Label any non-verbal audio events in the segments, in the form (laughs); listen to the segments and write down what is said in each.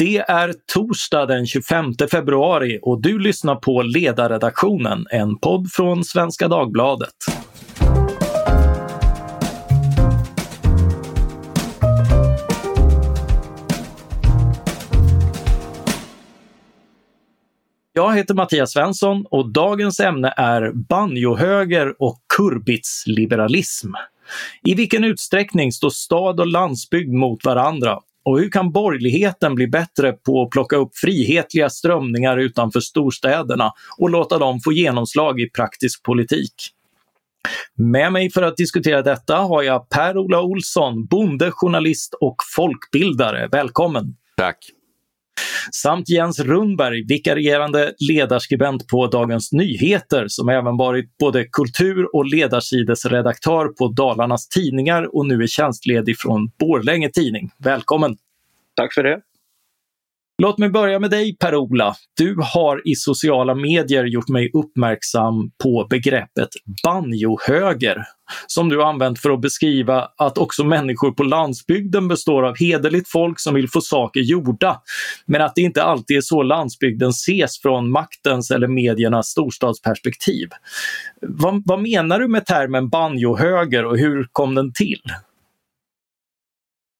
Det är torsdag den 25 februari och du lyssnar på Ledarredaktionen, en podd från Svenska Dagbladet. Jag heter Mattias Svensson och dagens ämne är banjohöger och kurbitsliberalism. I vilken utsträckning står stad och landsbygd mot varandra och hur kan borgerligheten bli bättre på att plocka upp frihetliga strömningar utanför storstäderna och låta dem få genomslag i praktisk politik? Med mig för att diskutera detta har jag Per-Ola Olsson, bonde, journalist och folkbildare. Välkommen! Tack! Samt Jens Rundberg, vikarierande ledarskribent på Dagens Nyheter som även varit både kultur och ledarsidesredaktör på Dalarnas Tidningar och nu är tjänstledig från Borlänge Tidning. Välkommen! Tack för det! Låt mig börja med dig Per-Ola. Du har i sociala medier gjort mig uppmärksam på begreppet banjohöger som du använt för att beskriva att också människor på landsbygden består av hederligt folk som vill få saker gjorda. Men att det inte alltid är så landsbygden ses från maktens eller mediernas storstadsperspektiv. Vad, vad menar du med termen banjohöger och hur kom den till?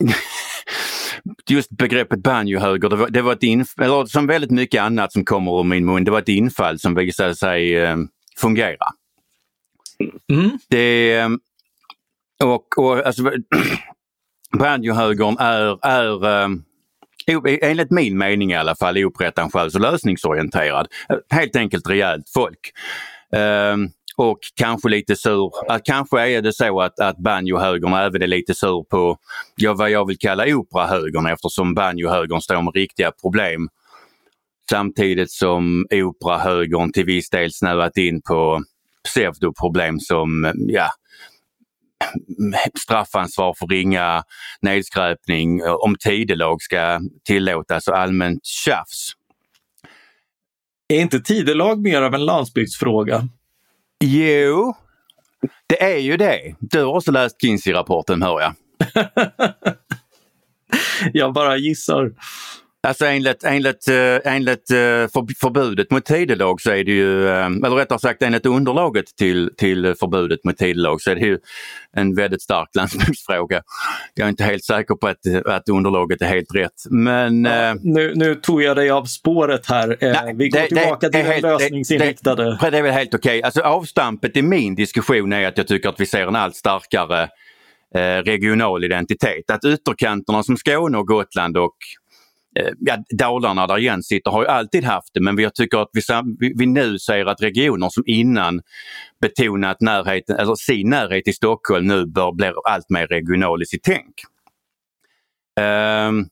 (laughs) just begreppet banjohöger, det var, det var ett infall, som väldigt mycket annat som kommer ur min mun, det var ett infall som visade sig eh, fungera. Mm. Det, eh, och, och alltså, (clears throat) banjohögern är, är eh, enligt min mening i alla fall opretentiös och lösningsorienterad. Helt enkelt rejält folk. Um, och kanske lite sur, att kanske är det så att, att banjohögern även är lite sur på ja, vad jag vill kalla operahögern eftersom banjohögern står med riktiga problem. Samtidigt som operahögern till viss del snöat in på pseudoproblem som ja, straffansvar för ringa nedskräpning, om tidelag ska tillåtas och allmänt tjafs. Är inte tidelag mer av en landsbygdsfråga? Jo, det är ju det. Du har också läst Kinsey-rapporten hör jag. (laughs) jag bara gissar. Alltså enligt, enligt, eh, enligt eh, förbudet mot tidelag så är det ju, eh, eller rättare sagt enligt underlaget till, till förbudet mot tidelag så är det ju en väldigt stark (laughs) landsbygdsfråga. Jag är inte helt säker på att, att underlaget är helt rätt. Men, ja, nu, nu tog jag dig av spåret här. Nej, Vi går det, tillbaka det, till den lösningsinriktade. Det, det, är väl helt okej. Okay. Alltså avstampet i min diskussion är att jag tycker att vi ser en allt starkare regional identitet. Att ytterkanterna som Skåne och Gotland och Eh, ja, Dalarna där Jens sitter har ju alltid haft det men jag tycker att vi, vi nu ser att regioner som innan betonat närheten, eller sin närhet till Stockholm nu bör bli allt mer regional i sitt tänk. Um,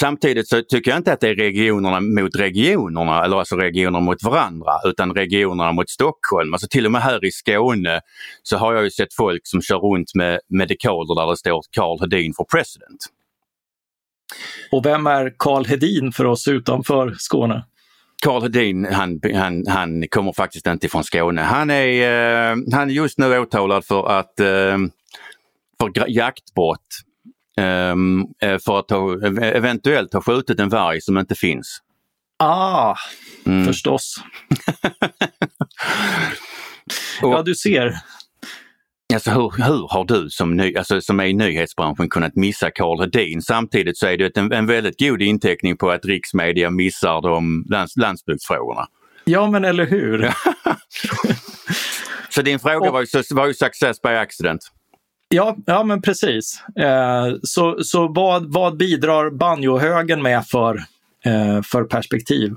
Samtidigt så tycker jag inte att det är regionerna mot regionerna, eller alltså regioner mot varandra, utan regionerna mot Stockholm. Alltså till och med här i Skåne så har jag ju sett folk som kör runt med, med dekaler där det står Karl Hedin for president. Och vem är Karl Hedin för oss utanför Skåne? Karl Hedin han, han, han kommer faktiskt inte från Skåne. Han är, eh, han är just nu åtalad för att eh, för jaktbrott. Ehm, eh, för att ha, eventuellt ha skjutit en varg som inte finns. Ah, mm. förstås. (laughs) ja, du ser. Alltså hur, hur har du som, ny, alltså, som är i nyhetsbranschen kunnat missa Karl Hedin? Samtidigt så är det en, en väldigt god inteckning på att riksmedia missar de lands, landsbygdsfrågorna. Ja men eller hur! (laughs) så din fråga Och, var, ju, var ju success by accident. Ja, ja men precis. Eh, så så vad, vad bidrar banjohögern med för, eh, för perspektiv?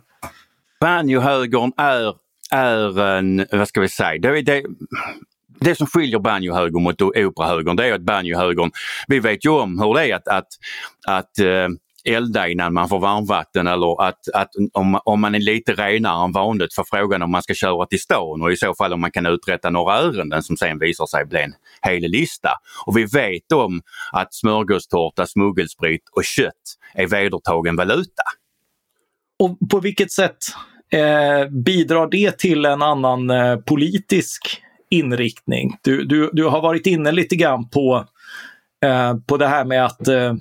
Banjohögern är, är en, vad ska vi säga, det, det, det som skiljer banjohögern mot operahögern det är att banjohögern, vi vet ju om hur det är att, att, att eh, elda innan man får varmvatten eller att, att om, om man är lite renare än vanligt för frågan om man ska köra till stan och i så fall om man kan uträtta några ärenden som sen visar sig bli en hel lista. Och vi vet om att smörgåstårta, smuggelsprit och kött är vedertagen valuta. Och på vilket sätt eh, bidrar det till en annan eh, politisk inriktning. Du, du, du har varit inne lite grann på, eh, på det här med att eh,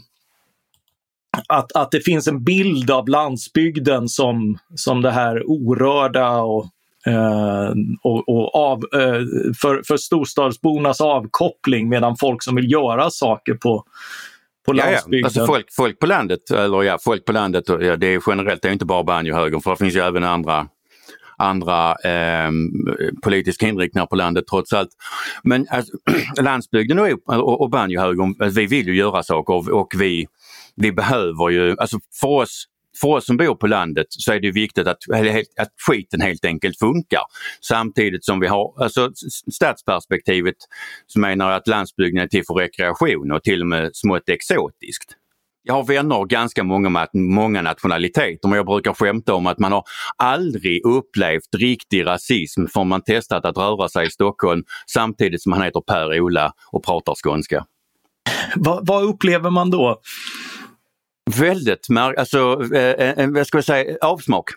att, att det finns en bild av landsbygden som, som det här orörda och, eh, och, och av, eh, för, för storstadsbornas avkoppling medan folk som vill göra saker på, på landsbygden. Ja, Alltså folk, folk på landet, eller ja, folk på landet, ja, det är generellt, det är inte bara banjohögern för det finns ju även andra andra eh, politiska inriktningar på landet trots allt. Men alltså, (clears throat) landsbygden och, och, och banjohögern, alltså, vi vill ju göra saker och, och vi, vi behöver ju, alltså för oss för oss som bor på landet så är det viktigt att, att skiten helt enkelt funkar. Samtidigt som vi har, alltså stadsperspektivet som menar att landsbygden är till för rekreation och till och med smått exotiskt. Jag har vänner ganska många, många nationaliteter men jag brukar skämta om att man har aldrig upplevt riktig rasism förrän man testat att röra sig i Stockholm samtidigt som man heter Per-Ola och pratar skånska. vad, vad upplever man då? Väldigt märkligt, alltså eh, eh, vad ska jag säga, avsmak.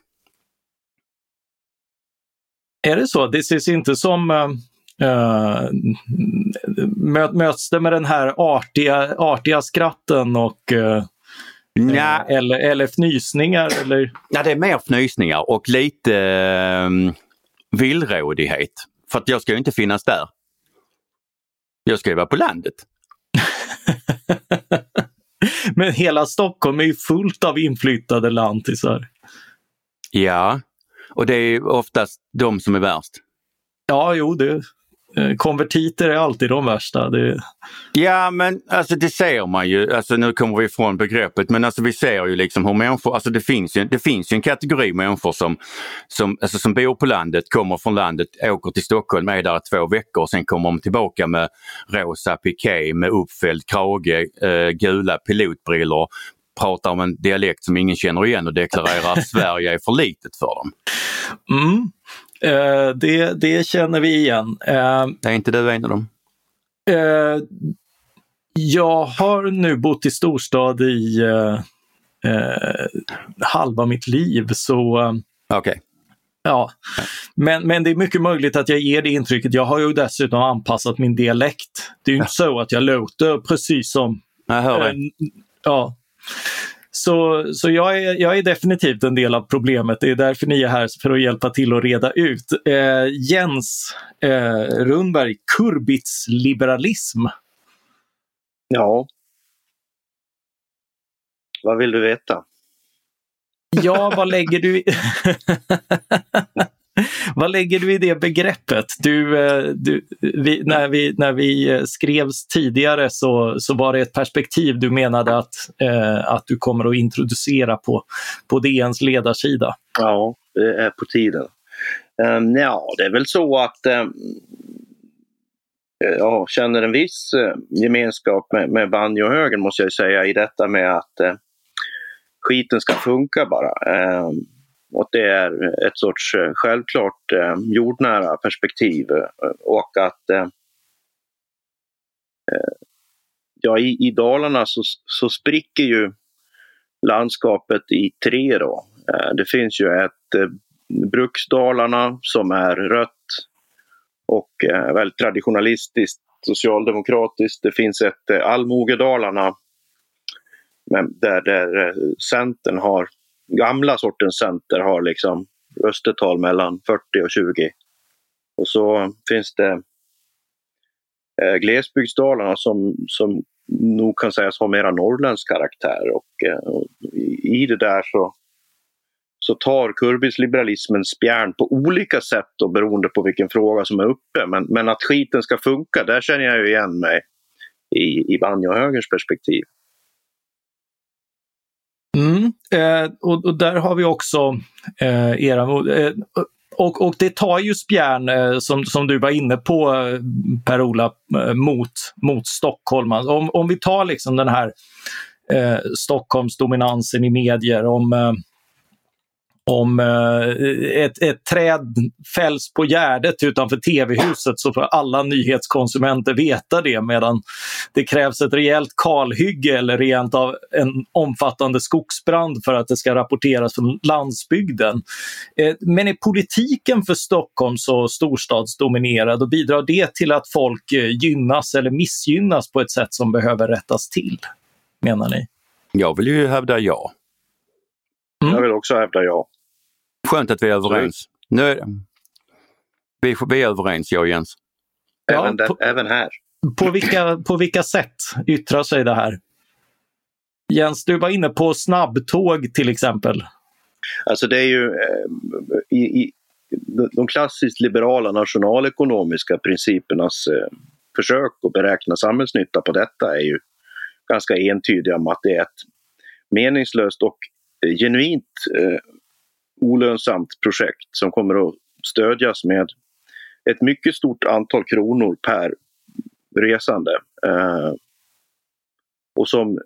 Är det så? Det ses inte som uh, möts det med den här artiga, artiga skratten och uh, Nja. eller, eller fnysningar? Eller? Ja, det är mer fnysningar och lite uh, villrådighet. För att jag ska ju inte finnas där. Jag ska ju vara på landet. (laughs) Men hela Stockholm är ju fullt av inflyttade lantisar. Ja, och det är oftast de som är värst. Ja, jo, det, konvertiter är alltid de värsta. Det... Ja men alltså det ser man ju, alltså nu kommer vi ifrån begreppet men alltså vi ser ju liksom hur människor, alltså det finns ju, det finns ju en kategori människor som, som, alltså som bor på landet, kommer från landet, åker till Stockholm, är där två veckor och sen kommer de tillbaka med rosa piké med uppfälld krage, eh, gula pilotbrillor, pratar om en dialekt som ingen känner igen och deklarerar att (laughs) Sverige är för litet för dem. Mm. Uh, det, det känner vi igen. Uh, är inte du en av dem? Uh, jag har nu bott i storstad i halva mitt liv så... Okej. Okay. Ja, men, men det är mycket möjligt att jag ger det intrycket. Jag har ju dessutom anpassat min dialekt. Det är ju inte så att jag låter precis som... Jag hör det. ja. Så, så jag, är, jag är definitivt en del av problemet. Det är därför ni är här för att hjälpa till att reda ut. Eh, Jens eh, Rundberg, kurbitsliberalism. Ja. Vad vill du veta? Ja, vad lägger du i... (laughs) (laughs) Vad lägger du i det begreppet? Du, eh, du, vi, när, vi, när vi eh, skrevs tidigare så, så var det ett perspektiv du menade att, eh, att du kommer att introducera på, på DNs ledarsida. Ja, det är på tiden. Um, ja, det är väl så att ehm, eh, um, jag känner en viss uh, gemenskap med, med banjohögern måste jag säga i detta med att uh, skiten ska funka bara. Um, och det är ett sorts eh, självklart eh, jordnära perspektiv eh, och att eh, ja, i, i Dalarna så, så spricker ju landskapet i tre. Då. Det finns ju ett Bruksdalarna som är rött och väldigt traditionalistiskt socialdemokratiskt. Det finns ett Allmogedalarna där, där Centern har gamla sortens center har liksom röstetal mellan 40 och 20. Och så finns det eh, glesbygdsdalarna som, som nog kan sägas ha mera norrländsk karaktär. Och, eh, och i det där så, så tar kurbisliberalismen spjärn på olika sätt då, beroende på vilken fråga som är uppe. Men, men att skiten ska funka, där känner jag ju igen mig i, i banjohögerns perspektiv. Mm, eh, och, och, där har vi också eh, era... Eh, och, och det tar ju spjärn, eh, som, som du var inne på eh, Per-Ola, eh, mot, mot Stockholm. Alltså, om, om vi tar liksom den här eh, Stockholmsdominansen i medier, om eh, om eh, ett, ett träd fälls på Gärdet utanför TV-huset så får alla nyhetskonsumenter veta det medan det krävs ett rejält kalhygge eller rent av en omfattande skogsbrand för att det ska rapporteras från landsbygden. Eh, men är politiken för Stockholm så storstadsdominerad och bidrar det till att folk eh, gynnas eller missgynnas på ett sätt som behöver rättas till, menar ni? Jag vill ju hävda ja. Mm. Jag vill också hävda ja. Skönt att vi är överens. Nu, vi, vi är överens, jag och Jens. Även, ja, på, även här. På vilka, på vilka sätt yttrar sig det här? Jens, du var inne på snabbtåg till exempel. Alltså det är ju eh, i, i, de klassiskt liberala nationalekonomiska principernas eh, försök att beräkna samhällsnytta på detta är ju ganska entydiga om att det är ett meningslöst och genuint eh, olönsamt projekt som kommer att stödjas med ett mycket stort antal kronor per resande. Eh, och som,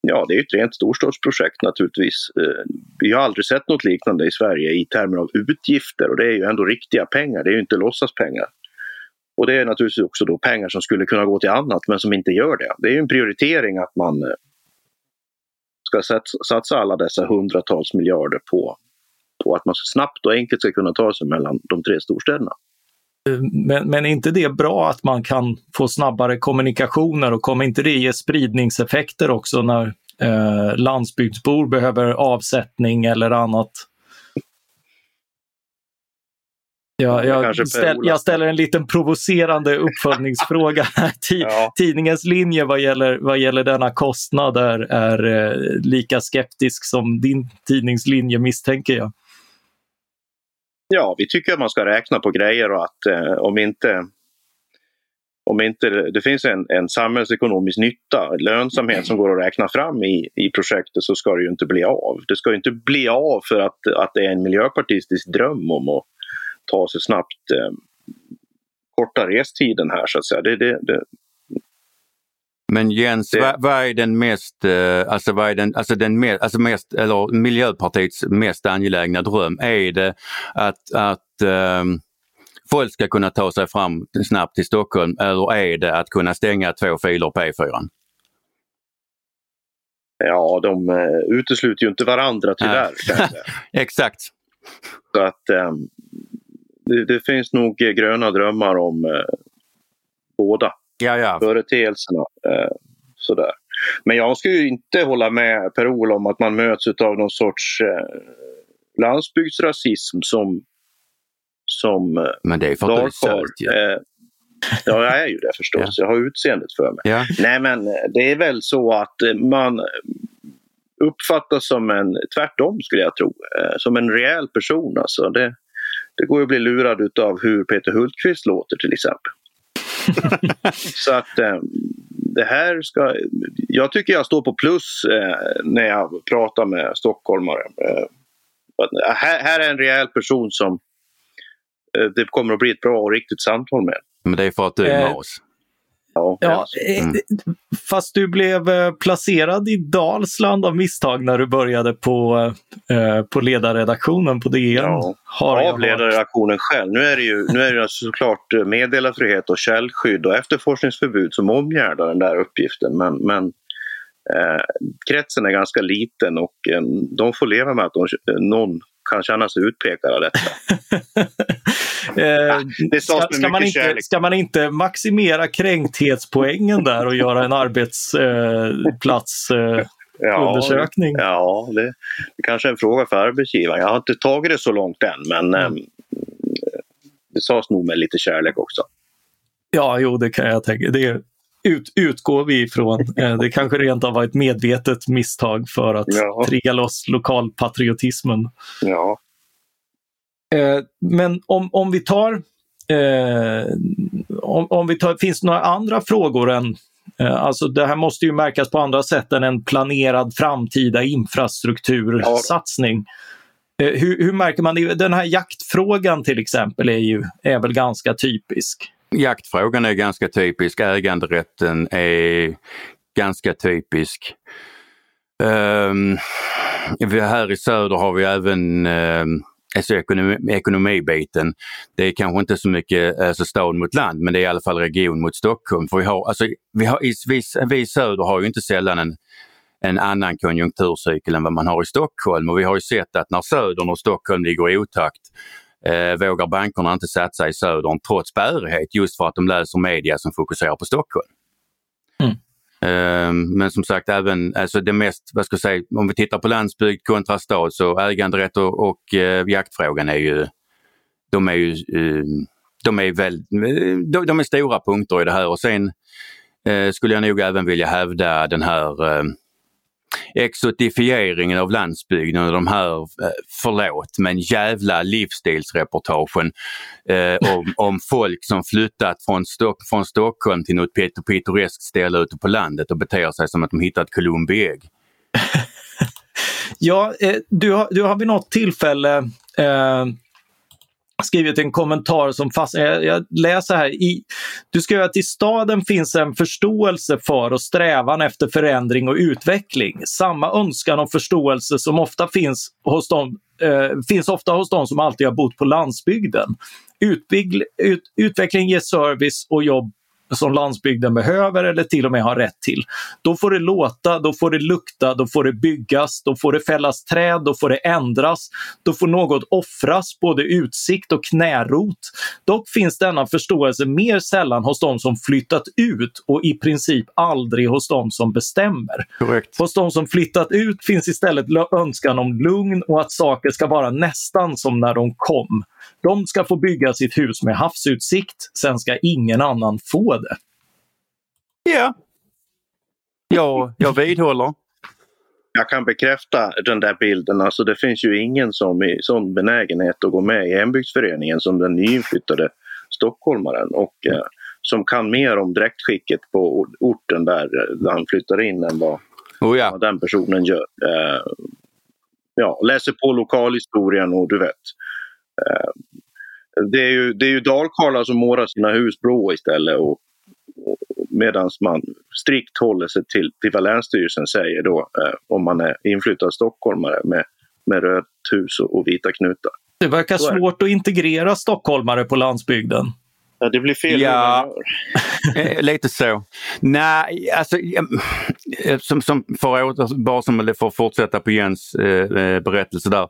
ja det är ett rent storstadsprojekt naturligtvis. Eh, vi har aldrig sett något liknande i Sverige i termer av utgifter och det är ju ändå riktiga pengar, det är ju inte låtsaspengar. Och det är naturligtvis också då pengar som skulle kunna gå till annat men som inte gör det. Det är en prioritering att man eh, ska satsa alla dessa hundratals miljarder på, på att man snabbt och enkelt ska kunna ta sig mellan de tre storstäderna. Men, men är inte det bra att man kan få snabbare kommunikationer och kommer inte det ge spridningseffekter också när eh, landsbygdsbor behöver avsättning eller annat? Ja, jag, ställ, jag, ställer en liten provocerande uppföljningsfråga. (laughs) ja. Tidningens linje vad gäller, vad gäller denna kostnad är, är eh, lika skeptisk som din tidningslinje misstänker jag. Ja, vi tycker att man ska räkna på grejer och att eh, om inte om inte det finns en, en samhällsekonomisk nytta, lönsamhet som går att räkna fram i, i projektet så ska det ju inte bli av. Det ska ju inte bli av för att, att det är en miljöpartistisk dröm om att ta sig snabbt eh, korta restiden här så att säga. Det, det, det, men Jens, det... vad, är den mest, eh, alltså vad är den, alltså den mest, alltså mest, eller Miljöpartiets mest angelägna dröm? Är det att, att eh, folk ska kunna ta sig fram snabbt till Stockholm eller är det att kunna stänga två filer på E4? Ja, de uh, utesluter ju inte varandra tyvärr. (laughs) Exakt. Så att um, det, det, finns nog gröna drömmar om uh, båda ja, ja. företeelserna. Uh, sådär. Men jag skulle ju inte hålla med Per-Ol om att man möts av någon sorts uh, landsbygdsrasism som, som Men det är för att du är söt ja. ja, jag är ju det förstås. (laughs) Ja. Jag har utseendet för mig. Ja. Nej, men det är väl så att man uppfattas som en, tvärtom skulle jag tro, som en rejäl person. Alltså det, det går att bli lurad av hur Peter Hultqvist låter till exempel. Så att eh, det här ska... Jag tycker jag står på plus eh, när jag pratar med stockholmare. Eh, här, här, är en rejäl person som det kommer att bli ett bra och riktigt samtal med. Men det är för att du är med oss? Ja, ja eh, mm. Fast du blev eh, placerad i Dalsland av misstag när du började på, eh, på ledarredaktionen på DN. Ja, av ledarredaktionen själv. Nu är det ju nu är det såklart meddelarfrihet och källskydd och efterforskningsförbud som omgärdar den där uppgiften. Men, men eh, kretsen är ganska liten och eh, de får leva med att de, någon kan känna sig utpekad av detta. (laughs) eh, (laughs) det ska, ska, man inte, ska man inte maximera kränkthetspoängen där och göra en arbetsplatsundersökning? Eh, (laughs) ja, ja det, det kanske är en fråga för arbetsgivaren. Jag har inte tagit det så långt än men mm. eh, det sades nog med lite kärlek också. Ja, jo det kan jag tänka. Det ut, utgår vi ifrån. (laughs) Eh, det kanske rent av var ett medvetet misstag för att ja. trigga loss lokalpatriotismen. Ja. Eh, men om, om vi tar, eh, om, om, vi tar, finns det några andra frågor än eh, Alltså det här måste ju märkas på andra sätt än en planerad framtida infrastruktursatsning. Ja. Hur, hur, märker man det? Den här jaktfrågan till exempel är, ju, är väl ganska typisk. Jaktfrågan är ganska typisk, äganderätten är ganska typisk. Um, här i söder har vi även um, alltså ekonomi, ekonomibiten. Det är kanske inte så mycket alltså stad mot land men det är i alla fall region mot Stockholm. För vi, har, alltså, vi, har, vi, vi i söder har ju inte sällan en, en annan konjunkturcykel än vad man har i Stockholm och vi har ju sett att när södern och Stockholm ligger i otakt eh, vågar bankerna inte satsa i södern trots bärighet just för att de läser media som fokuserar på Stockholm. Ehm, men som sagt även alltså det mest, vad ska jag säga, om vi tittar på landsbygd kontra stad så äganderätt och, och eh, jaktfrågan är ju, de är ju, ehm, de är väl, de, de, är stora punkter i det här. Och sen eh, skulle jag nog även vilja hävda den här eh, exotifieringen av landsbygden och de här, eh, förlåt, men jävla livsstilsreportagen eh, om, (laughs) om folk som flyttat från, Stock, från Stockholm till något pittoreskt ställe ute på landet och beter sig som att de hittat Columbi ägg. (laughs) ja, eh, du, har, du har vid något tillfälle eh, skrivit en kommentar som fast, jag, jag läser här. I, du skriver att i staden finns en förståelse för och strävan efter förändring och utveckling. Samma önskan och förståelse som ofta finns hos dem eh, finns ofta hos de som alltid har bott på landsbygden. Utbygg, ut, utveckling ger service och jobb som landsbygden behöver eller till och med har rätt till. Då får det låta, då får det lukta, då får det byggas, då får det fällas träd, då får det ändras. Då får något offras, både utsikt och knärot. Dock finns denna förståelse mer sällan hos de som flyttat ut och i princip aldrig hos de som bestämmer. Correct. Hos de som flyttat ut finns istället önskan om lugn och att saker ska vara nästan som när de kom. De ska få bygga sitt hus med havsutsikt, sen ska ingen annan få det. Ja, ja jag vidhåller. Jag kan bekräfta den där bilden. Alltså det finns ju ingen som i sån benägenhet att gå med i hembygdsföreningen som den nyinflyttade stockholmaren och eh, som kan mer om dräktskicket på orten där, där han flyttar in än vad, oh ja. vad den personen gör. Eh, ja, läser på lokalhistorien och du vet. Eh, det är ju, det är ju dalkarlar som målar sina hus blå istället och, och medan man strikt håller sig till, till vad Länsstyrelsen säger då eh, om man är inflyttad stockholmare med, med rött hus och, och vita knutar. Det verkar svårt att integrera stockholmare på landsbygden. Ja, det blir fel. Ja, (laughs) eh, lite så. Nej, alltså som, som för, bara som, att fortsätta på Jens eh, eh, berättelse där.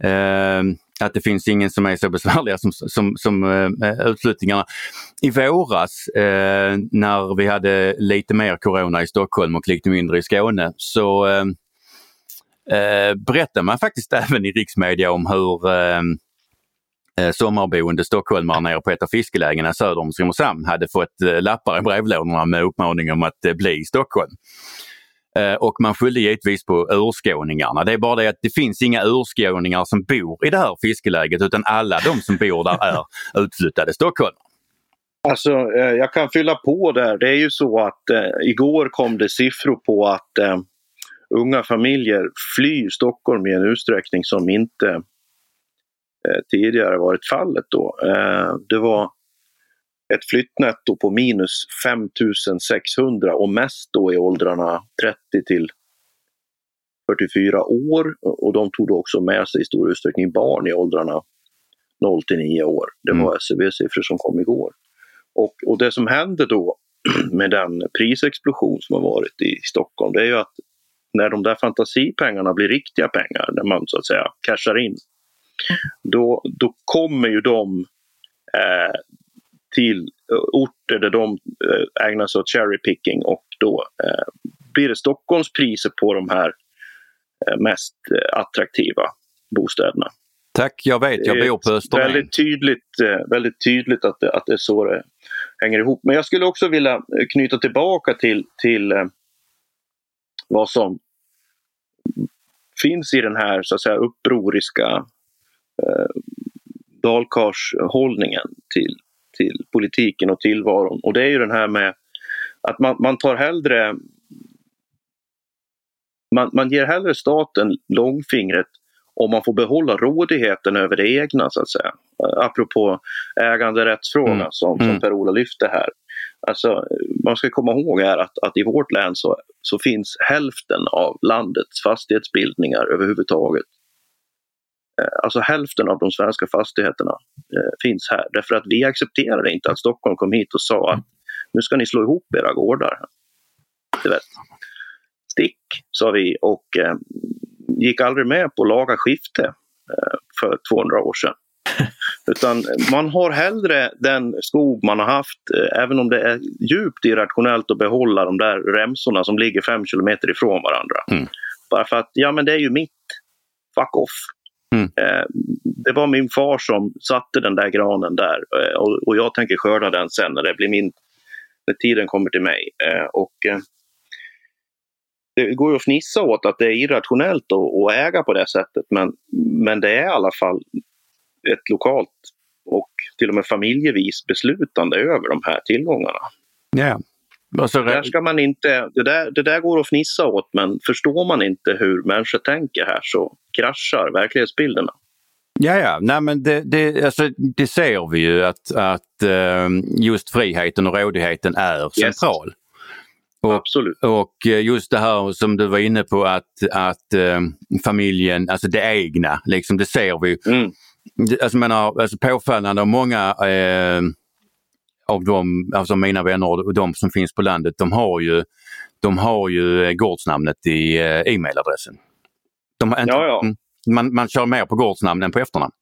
Eh, att det finns ingen som är så besvärliga som, som, som äh, utflyttningarna. I våras äh, när vi hade lite mer corona i Stockholm och lite mindre i Skåne så äh, berättade man faktiskt (laughs) även i riksmedia om hur äh, sommarboende stockholmare nere på ett av fiskelägena söder om Simrishamn hade fått lappar i brevlådorna med uppmaning om att bli i Stockholm. Eh, och man skyllde givetvis på urskåningarna. Det är bara det att det finns inga urskåningar som bor i det här fiskeläget utan alla de som bor där är (laughs) utflyttade stockholmare. Alltså, eh, jag kan fylla på där. Det är ju så att eh, igår kom det siffror på att eh, unga familjer flyr Stockholm i en utsträckning som inte eh, tidigare varit fallet. Då. Eh, det var ett flyttnetto på minus 5600 och mest då i åldrarna 30 till 44 år och de tog då också med sig i stor utsträckning barn i åldrarna 0 till 9 år. Det var mm. SCB-siffror som kom igår. Och, och det som händer då (clears throat) med den prisexplosion som har varit i Stockholm det är ju att när de där fantasipengarna blir riktiga pengar, när man så att säga cashar in, då, då kommer ju de eh, till eh, orter där de eh, ägnar sig åt cherry picking och då eh, blir det Stockholmspriser på de här mest attraktiva bostäderna. Tack, jag vet, jag bor på Österlen. Väldigt tydligt, väldigt tydligt att, det, att det är så det hänger ihop. Men jag skulle också vilja knyta tillbaka till, till vad som finns i den här så att säga upproriska eh, dalkarshållningen till till politiken och tillvaron. Och det är ju den här med att man, man tar hellre man, man ger hellre staten långfingret om man får behålla rådigheten över det egna så att säga. Apropå äganderättsfrågan mm. som, som mm. Per-Ola lyfte här. Alltså, man ska komma ihåg här att, att i vårt län så, så finns hälften av landets fastighetsbildningar överhuvudtaget Eh, alltså hälften av de svenska fastigheterna eh, finns här därför att vi accepterade inte att Stockholm kom hit och sa att nu ska ni slå ihop era gårdar. Du vet. Stick, sa vi och eh, gick aldrig med på att laga skifte eh, för 200 år sedan. (laughs) Utan man har hellre den skog man har haft, eh, även om det är djupt irrationellt att behålla de där remsorna som ligger fem kilometer ifrån varandra. Mm. Bara för att, ja men det är ju mitt. Fuck off. Mm. Eh, det var min far som satte den där granen där eh, och, och jag tänker skörda den sen när det blir min, när tiden kommer till mig. Eh, och eh, det går ju att fnissa åt att det är irrationellt att, att äga på det sättet men, men det är i alla fall ett lokalt och till och med familjevis beslutande över de här tillgångarna. Ja. Alltså, Där ska man inte, det, där, det där går att fnissa åt men förstår man inte hur människor tänker här så kraschar verklighetsbilderna. Ja, ja, nej men det, det, alltså, det ser vi ju att, att eh, just friheten och rådigheten är central. Och, Absolut. och eh, just det här som du var inne på att, att eh, familjen, alltså det egna, liksom det ser vi. Mm. Alltså, menar, alltså påfallande och många eh, av de, alltså mina vänner och de som finns på landet, de har ju, de har ju eh, gårdsnamnet i eh, e-mailadressen. De har inte, Ja, ja. Mm. Man, man kör mer på gårdsnamn än på efternamn.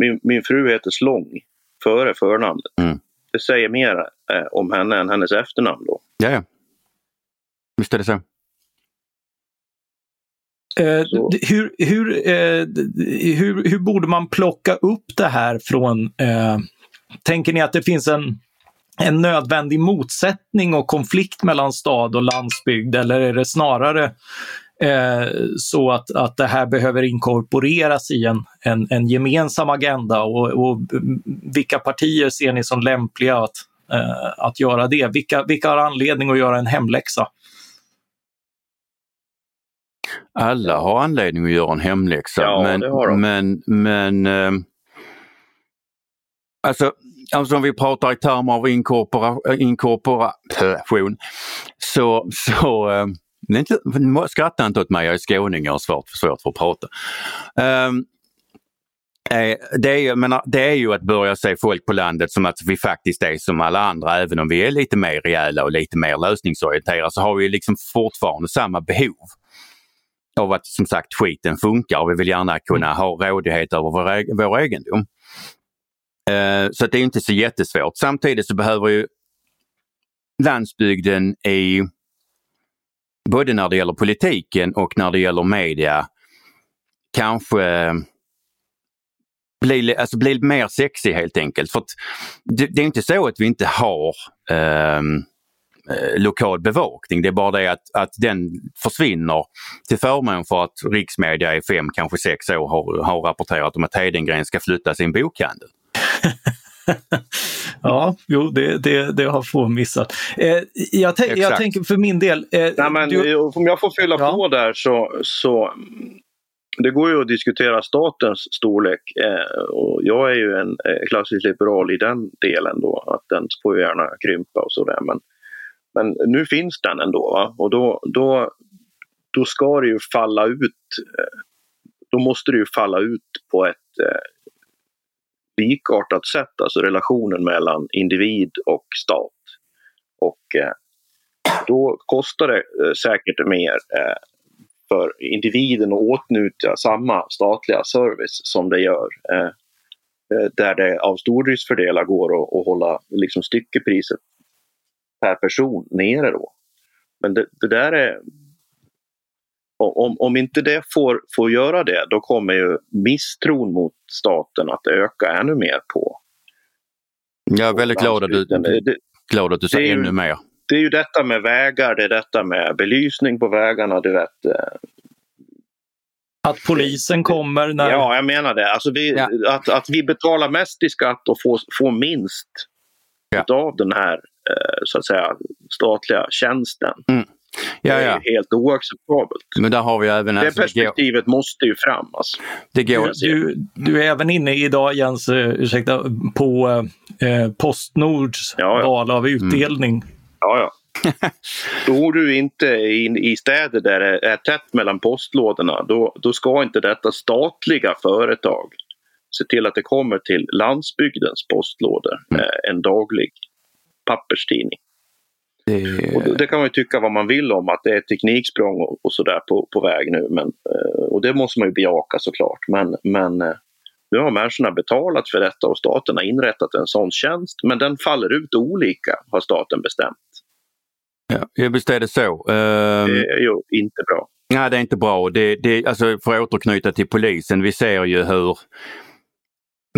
Min, min fru heter Slång före förnamnet. Mm. Det säger mer eh, om henne än hennes efternamn då. Ja, ja. Visst är det så. Eh, hur, hur, eh, hur, hur borde man plocka upp det här från... Eh, tänker ni att det finns en, en nödvändig motsättning och konflikt mellan stad och landsbygd eller är det snarare eh, så att, att det här behöver inkorporeras i en, en, en gemensam agenda och, och mm, vilka partier ser ni som lämpliga att, eh, att göra det? Vilka, vilka har anledning att göra en hemläxa? Alla har anledning att göra en hemläxa. Ja, men, det har de. men, men eh, alltså, alltså om vi pratar i termer av inkorpora, inkorporation så, så ehm, inte, skratta inte åt mig, jag är skåning, jag har svårt, svårt för att prata. Um, det, är, ju- menar, ah, det är ju att börja se folk på landet som att vi faktiskt är som alla andra, även om vi är lite mer rejäla och lite mer lösningsorienterade så har vi liksom fortfarande samma behov av att som sagt skiten funkar och vi vill gärna kunna ha rådighet över vår, vår egendom. Eh, så att det är inte så jättesvårt. Samtidigt så behöver ju landsbygden i både när det gäller politiken och när det gäller media kanske bli, alltså bli mer sexig helt enkelt. För att det, det är inte så att vi inte har ehm, eh, lokal bevakning. Det är bara det att, att den försvinner till förmån för att riksmedia i fem, kanske sex år har, har rapporterat om att Hedengren ska flytta sin bokhandel. (laughs) Ja, jo, det, det, det har få missat. Eh, jag, jag tänker för min del... Eh, Nej, men, du, Om jag får fylla Ja. på där så, så det går ju att diskutera statens storlek eh, och jag är ju en eh, klassisk liberal i den delen då att den får ju gärna krympa och sådär men, men nu finns den ändå va? och då, då, då ska det ju falla ut eh, då måste det ju falla ut på ett eh, likartat sätt, alltså relationen mellan individ och stat. Och eh, då kostar det eh, säkert mer eh, för individen att åtnjuta samma statliga service som det gör där det av stordriftsfördelar går att, att hålla liksom styckepriset per person nere då. Men det, det där är om, om inte det får, får göra det, då kommer ju misstron mot staten att öka ännu mer på Jag är väldigt glad att du. Det, glad att du det sa är ju- ännu mer. det är ju detta med vägar, det är detta med belysning på vägarna, du vet. eh, att polisen kommer när... Ja, jag menar det. Alltså vi, Ja. att, att vi betalar mest i skatt och får, får minst Ja. av den här eh, så att säga statliga tjänsten. Ja, Det ja. är helt oacceptabelt. Men där har vi även... Det alltså, det, går, perspektivet måste ju fram. Alltså. det går, Du, du är även inne idag Jens, eh, ursäkta, på eh, Postnords Ja, ja. val av utdelning. Ja, ja. (laughs) Bor du inte i, i städer där det är tätt mellan postlådorna, då, då ska inte detta statliga företag se till att det kommer till landsbygdens postlådor Mm. eh, en daglig papperstidning. Det, det kan man ju tycka vad man vill om, att det är tekniksprång och, och sådär på, på väg nu. Men, eh, och det måste man ju bejaka såklart. Men, men eh, nu har människorna betalat för detta och staten har inrättat en sån tjänst men den faller ut olika har staten bestämt. Ja, visst är det så. Um... Det är ju inte bra. Nej, det är inte bra. Det, det, alltså, för att återknyta till polisen, vi ser ju hur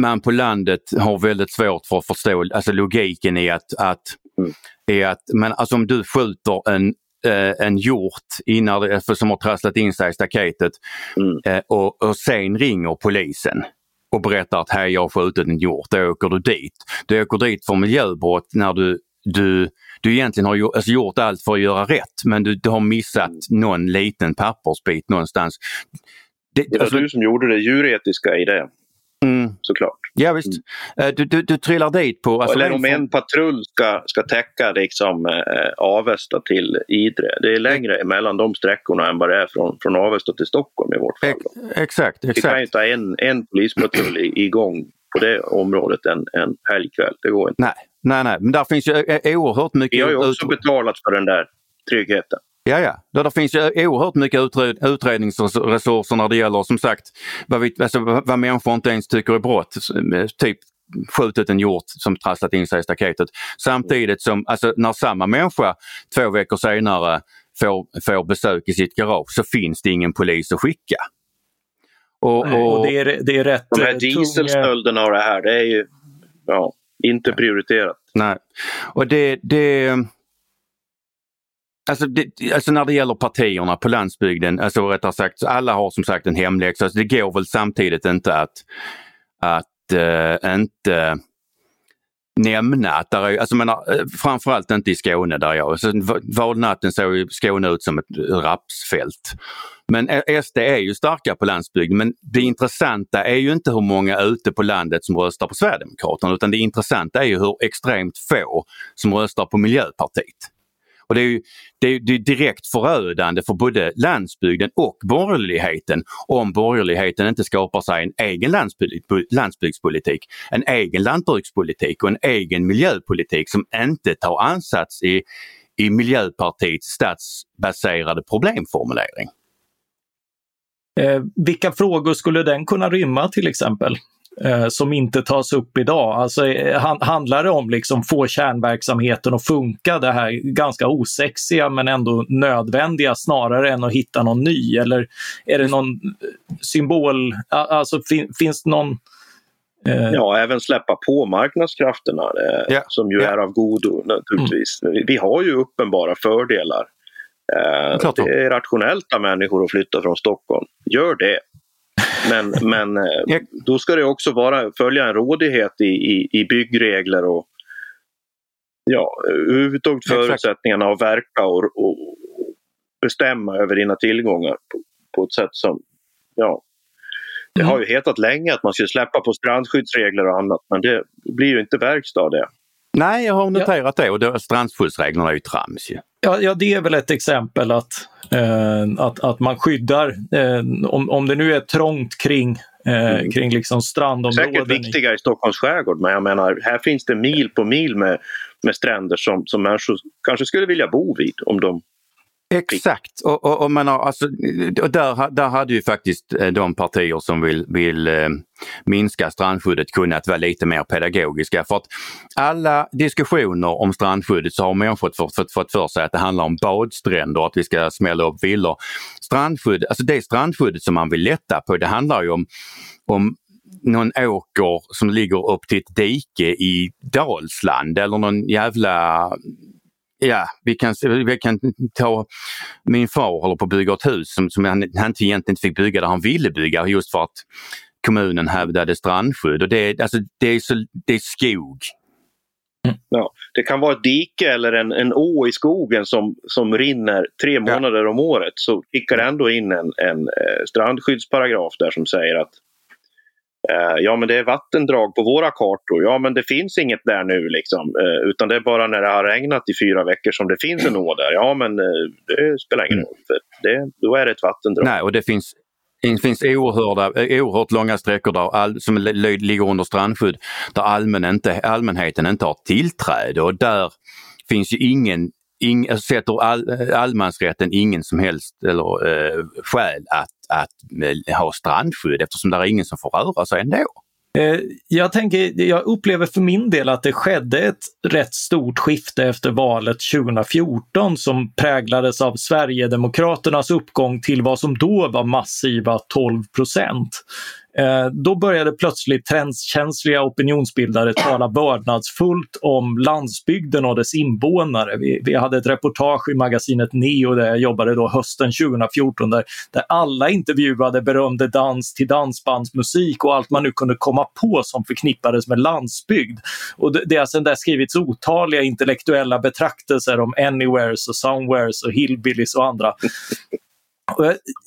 man på landet har väldigt svårt för att förstå alltså logiken i att, att, mm. i att men alltså om du skjuter en, eh, en hjort innan, som har trasslat in sig i staketet mm. eh, och, och sen ringer polisen och berättar att hej jag har skjutit en hjort, då åker du dit. Du åker dit för miljöbrott när du, du, du egentligen har gjort, alltså gjort allt för att göra rätt men du, du har missat mm. någon liten pappersbit någonstans. Det, det var alltså, du som gjorde det djuretiska i det. Mm. Såklart. Ja visst. Mm. Du, du, du trillar dit på... Alltså Eller om en patrull ska, ska täcka liksom, eh, Avesta till Idre. Det är längre mm. mellan de sträckorna än vad det är från, från Avesta till Stockholm i vårt fall. Ex exakt, exakt. Vi kan inte ha en, en polispatrull igång på det området en, en helgkväll. Det går inte. Nej, nej, nej. men där finns ju oerhört mycket... Vi har ju också betalat för den där tryggheten. Ja, ja. Där det finns ju oerhört mycket utred utredningsresurser när det gäller som sagt vad, vi, alltså, vad människor inte ens tycker är brott. Typ skjutit en hjort som trasslat in sig i staketet. Samtidigt som alltså, när samma människa två veckor senare får, får besök i sitt garage så finns det ingen polis att skicka. Och, och, och det, är, det är rätt De här dieselstölderna och det här, det är ju ja, inte prioriterat. Nej, och det, det Alltså, det, alltså när det gäller partierna på landsbygden, alltså rättare sagt, alla har som sagt en hemläxa. Alltså det går väl samtidigt inte att, att äh, inte nämna att där är, alltså menar, eh, framförallt inte i Skåne där jag, alltså, valnatten såg Skåne ut som ett rapsfält. Men eh, SD är ju starka på landsbygden men det intressanta är ju inte hur många ute på landet som röstar på Sverigedemokraterna utan det intressanta är ju hur extremt få som röstar på Miljöpartiet. Och det är, ju, det är, det är direkt förödande för både landsbygden och borgerligheten om borgerligheten inte skapar sig en egen landsbygdspolitik, en egen lantbrukspolitik och en egen miljöpolitik som inte tar ansats i, i Miljöpartiets statsbaserade problemformulering. Eh, vilka frågor skulle den kunna rymma till exempel? Eh, som inte tas upp idag. Alltså, eh, han, handlar det om liksom få kärnverksamheten att funka, det här ganska osexiga men ändå nödvändiga snarare än att hitta någon ny? Eller är det någon eh, symbol, alltså fin, finns det någon eh... Ja, även släppa på marknadskrafterna eh, yeah. som ju yeah. är av godo naturligtvis. Mm. Vi har ju uppenbara fördelar. Eh, det är rationellt av människor att flytta från Stockholm. Gör det. Men, men eh, då ska det också vara, följa en rådighet i, i, i byggregler och ja, överhuvudtaget förutsättningarna att verka och, och, bestämma över dina tillgångar på, på ett sätt som, ja, det har ju mm. hetat länge att man ska släppa på strandskyddsregler och annat men det blir ju inte verkstad det. Nej, jag har noterat ja. det och strandskyddsreglerna är ju trams. Ja. Ja, ja, det är väl ett exempel att, eh, att, att man skyddar, eh, om, om det nu är trångt kring, eh, mm. kring liksom strandområden. Säkert viktiga i Stockholms skärgård men jag menar här finns det mil på mil med, med stränder som, som människor kanske skulle vilja bo vid om de Exakt, och, och, och, menar, alltså, eh, och där, där hade ju faktiskt eh, de partier som vill, vill eh, minska strandskyddet kunnat vara lite mer pedagogiska. För att alla diskussioner om strandskyddet så har människor fått, fått, fått för sig att det handlar om badstränder och att vi ska smälla upp villor. Strandskydd, alltså det strandskyddet som man vill lätta på det handlar ju om, om någon åker som ligger upp till ett dike i Dalsland eller någon jävla Ja, vi kan, vi kan ta min far håller på att bygga ett hus som, som han, han egentligen inte fick bygga där han ville bygga just för att kommunen hävdade strandskydd. Och det, alltså, det, är, så, det är skog. Ja, det kan vara ett dike eller en, en å i skogen som, som rinner tre månader ja. om året så kickar det ändå in en, en eh, strandskyddsparagraf där som säger att Eh, ja men det är vattendrag på våra kartor. Ja men det finns inget där nu liksom. Eh, utan det är bara när det har regnat i fyra veckor som det finns en å där. Ja men eh, det spelar ingen roll. För det, då är det ett vattendrag. Nej och det finns det finns oerhörda, eh, oerhört långa sträckor där all, som ligger under strandskydd där allmän inte, allmänheten inte har tillträde och där finns ju ingen ing, alltså, sätter all, allmansrätten ingen som helst eller, eh, skäl att, att eh, ha strandskydd eftersom det är ingen som får röra sig ändå. Eh, jag, tänker, jag upplever för min del att det skedde ett rätt stort skifte efter valet 2014 som präglades av Sverigedemokraternas uppgång till vad som då var massiva 12 procent. Eh, då började plötsligt trendkänsliga opinionsbildare tala vördnadsfullt om landsbygden och dess invånare. Vi, vi, hade ett reportage i magasinet Neo där jag jobbade då hösten 2014 där, där alla intervjuade berömde dans till dansbandsmusik och allt man nu kunde komma på som förknippades med landsbygd. Och det, det har sedan dess skrivits otaliga intellektuella betraktelser om anywheres och somewheres och hillbillies och andra.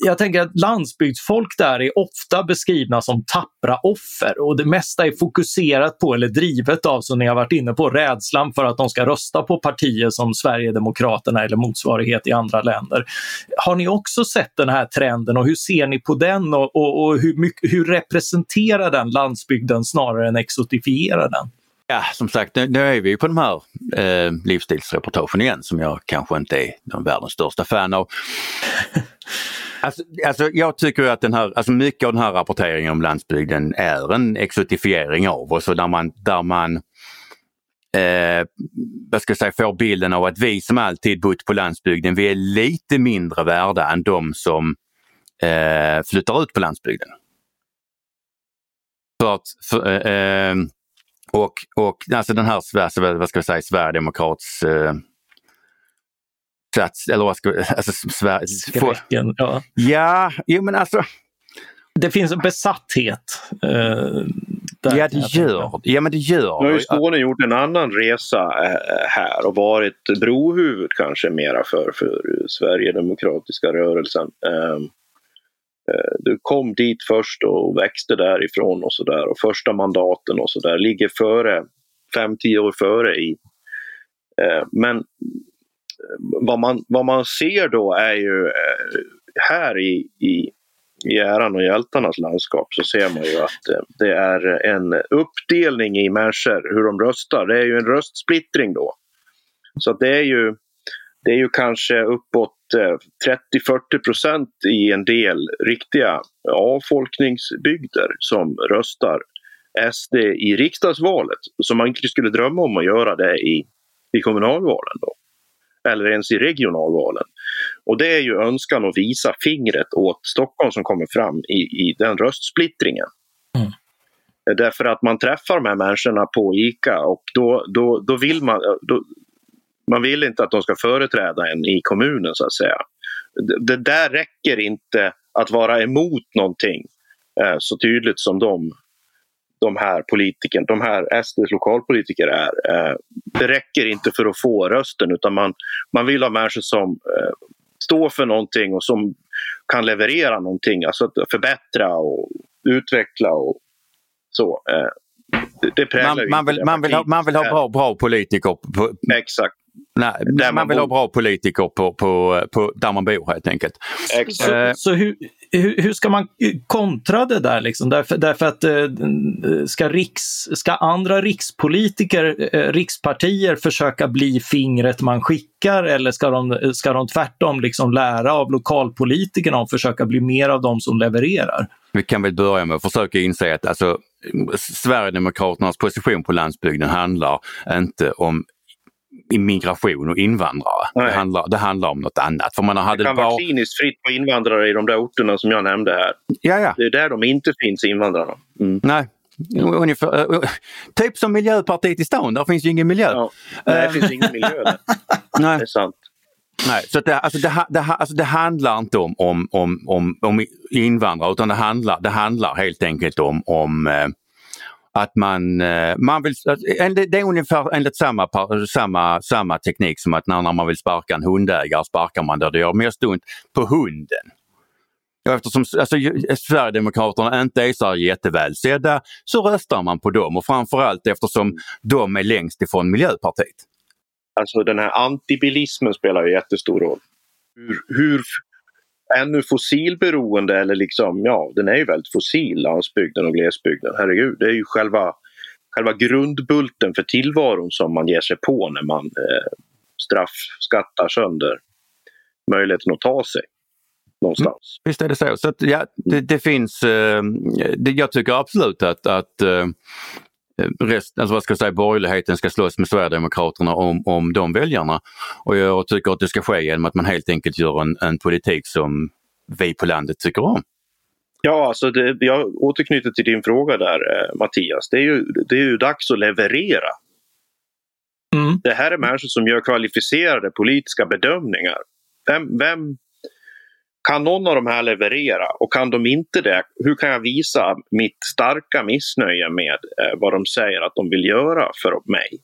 Jag tänker att landsbygdsfolk där är ofta beskrivna som tappra offer och det mesta är fokuserat på eller drivet av, som ni har varit inne på, rädslan för att de ska rösta på partier som Sverigedemokraterna eller motsvarighet i andra länder. Har ni också sett den här trenden och hur ser ni på den och, och, och hur, hur representerar den landsbygden snarare än exotifierar den? Ja, som sagt, nu, nu är vi på de här eh, livsstilsreportagen igen som jag kanske inte är någon världens största fan av. (laughs) Alltså, alltså, jag tycker att den här, alltså mycket av den här rapporteringen om landsbygden är en exotifiering av oss och där man, där man eh, vad ska jag säga, får bilden av att vi som alltid bott på landsbygden, vi är lite mindre värda än de som eh, flyttar ut på landsbygden. För att, för, eh, eh och, och alltså den här vad ska jag säga, Sverigedemokrats eh, plats, eller vad ska alltså, Sver Skräcken, ja. Ja, jo men alltså. Det finns en besatthet. Eh, ja det gör ja, men det. Gör. Nu har ju Skåne gjort en annan resa eh, här och varit brohuvud kanske mera för, för Sverigedemokratiska rörelsen. Eh, Eh, du kom dit först och växte därifrån och sådär och första mandaten och sådär ligger före, fem tio år före i. Eh, men eh, vad man, vad man ser då är ju här i, i, i äran och hjältarnas landskap så ser man ju att det är en uppdelning i människor, hur de röstar. Det är ju en röstsplittring då. Så det är ju det är ju kanske uppåt 30-40 procent i en del riktiga avfolkningsbygder som röstar SD i riksdagsvalet. Som man inte skulle drömma om att göra det i, i kommunalvalen. Då. Eller ens i regionalvalen. Och det är ju önskan att visa fingret åt Stockholm som kommer fram i, i den röstsplittringen. Mm. Därför att man träffar de här människorna på ICA och då, då, då vill man, då, man vill inte att de ska företräda en i kommunen så att säga. Det, det där räcker inte att vara emot någonting eh, så tydligt som de, de här politikerna, de här SDs lokalpolitiker är. Eh, det räcker inte för att få rösten utan man, man vill ha människor som eh, står för någonting och som kan leverera någonting, alltså att förbättra och utveckla och så. Eh, det man, man, vill, man, vill ha, man vill ha bra, bra politiker. Exakt. Nej, där man, man vill bor. ha bra politiker på, på, på, där man bor helt enkelt. Så, uh, så hur, hur, hur, ska man kontra det där? Liksom? Därför, därför att uh, ska, riks, ska andra rikspolitiker, uh, rikspartier försöka bli fingret man skickar eller ska de, ska de tvärtom liksom lära av lokalpolitikerna och försöka bli mer av de som levererar? Vi kan väl börja med att försöka inse att alltså, Sverigedemokraternas position på landsbygden handlar inte om immigration och invandrare. Det handlar, det handlar om något annat. För man hade det kan bara... vara kliniskt fritt på invandrare i de där orterna som jag nämnde här. Ja, ja. Det är där de inte finns, invandrarna. Mm. Nej, Ungefär, typ som Miljöpartiet i stan, där finns ju ingen miljö. Ja. Nej, det finns ingen miljö där. (laughs) Nej. Det är sant. Nej, så det, alltså det, det, alltså det handlar inte om, om, om, om, om invandrare utan det handlar, det handlar helt enkelt om, om eh, att man, eh, man vill, eh, det är ungefär enligt samma, samma, samma teknik som att när man vill sparka en hundägare sparkar man där det gör mest ont på hunden. Och eftersom alltså, eh, Sverigedemokraterna inte är så jättevälsedda så röstar man på dem och framförallt eftersom de är längst ifrån Miljöpartiet. Alltså den här antibilismen spelar ju jättestor roll. Hur, hur ännu fossilberoende eller liksom, ja den är ju väldigt fossil, landsbygden och glesbygden. Herregud, det är ju själva, själva grundbulten för tillvaron som man ger sig på när man eh, straffskattar sönder möjligheten att ta sig någonstans. Visst är det så. så att, ja, det, det finns, eh, det, jag tycker absolut att, att eh, rest, alltså vad ska jag säga, borgerligheten ska slåss med Sverigedemokraterna om, om de väljarna. Och jag tycker att det ska ske genom att man helt enkelt gör en, en politik som vi på landet tycker om. Ja, alltså det, jag återknyter till din fråga där eh, Mattias. Det är, ju, det är ju dags att leverera. Mm. Det här är människor som gör kvalificerade politiska bedömningar. Vem, vem kan någon av de här leverera och kan de inte det, hur kan jag visa mitt starka missnöje med eh, vad de säger att de vill göra för mig?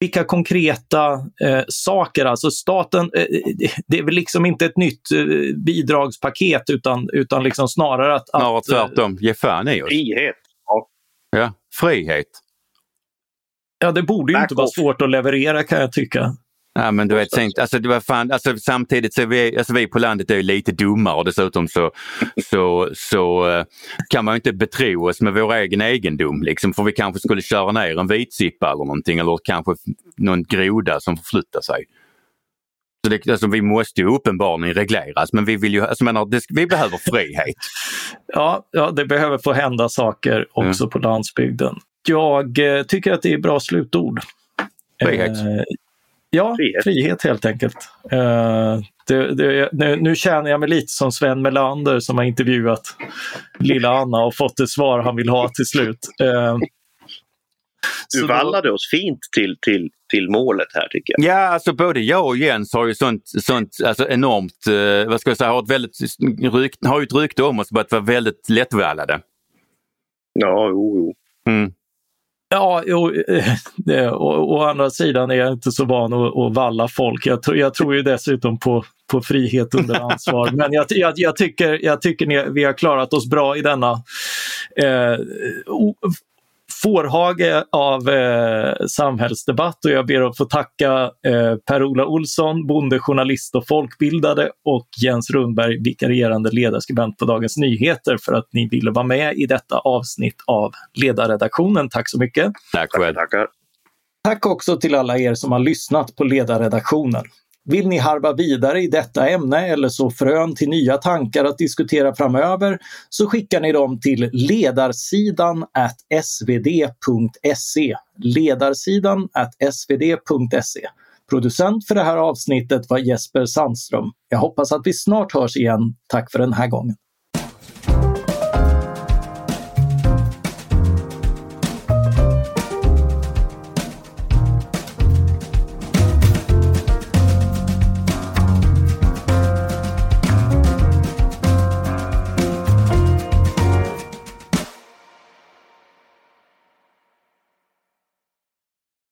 vilka konkreta eh, saker, alltså staten, eh, det är väl liksom inte ett nytt eh, bidragspaket utan, utan liksom snarare att... Snarare att, eh, tvärtom, ge fan i oss. Frihet. Ja. Ja, frihet. Ja, det borde ju Back inte vara off. svårt att leverera kan jag tycka. Ja men du vet, tänk, alltså, det var fan, alltså, samtidigt så är vi, alltså, vi på landet är ju lite dummare och dessutom så, så, så eh, kan man ju inte betro oss med vår egen egendom. Liksom, för vi kanske skulle köra ner en vitsippa eller någonting eller kanske någon groda som förflyttar sig. Så det, alltså, vi måste ju uppenbarligen regleras men vi vill ju, alltså, menar, det, vi behöver frihet. (laughs) Ja, ja, det behöver få hända saker också på landsbygden. Jag eh, tycker att det är bra slutord. Frihet. Eh, ja, frihet. Frihet. helt enkelt. Eh, det, det, nu, nu känner jag mig lite som Sven Melander som har intervjuat lilla Anna och fått det svar han vill ha till slut. Eh, Du vallade oss fint till, till, till målet här tycker jag. Ja, alltså både jag och Jens har ju sånt, sånt alltså enormt, eh, vad ska jag säga, har ett väldigt rykt, har ju ett rykte om oss att vara väldigt lättvallade. Ja, jo, jo. Mm. Ja, jo, (laughs) eh, det, å, andra sidan är jag inte så van att, att valla folk. Jag, tror- jag tror ju dessutom på, på frihet under ansvar. (laughs) Men jag, jag, jag tycker, jag tycker ni, vi har klarat oss bra i denna eh, fårhage av eh, samhällsdebatt och jag ber att få tacka eh, Per-Ola Olsson, bondejournalist och folkbildare och Jens Rundberg, vikarierande ledarskribent på Dagens Nyheter för att ni ville vara med i detta avsnitt av ledarredaktionen. Tack så mycket! Tack Tackar, själv. Tack också till alla er som har lyssnat på ledarredaktionen. Vill ni harva vidare i detta ämne eller så frön till nya tankar att diskutera framöver så skickar ni dem till ledarsidan at svd.se. Ledarsidan at svd.se. Producent för det här avsnittet var Jesper Sandström. Jag hoppas att vi snart hörs igen. Tack för den här gången.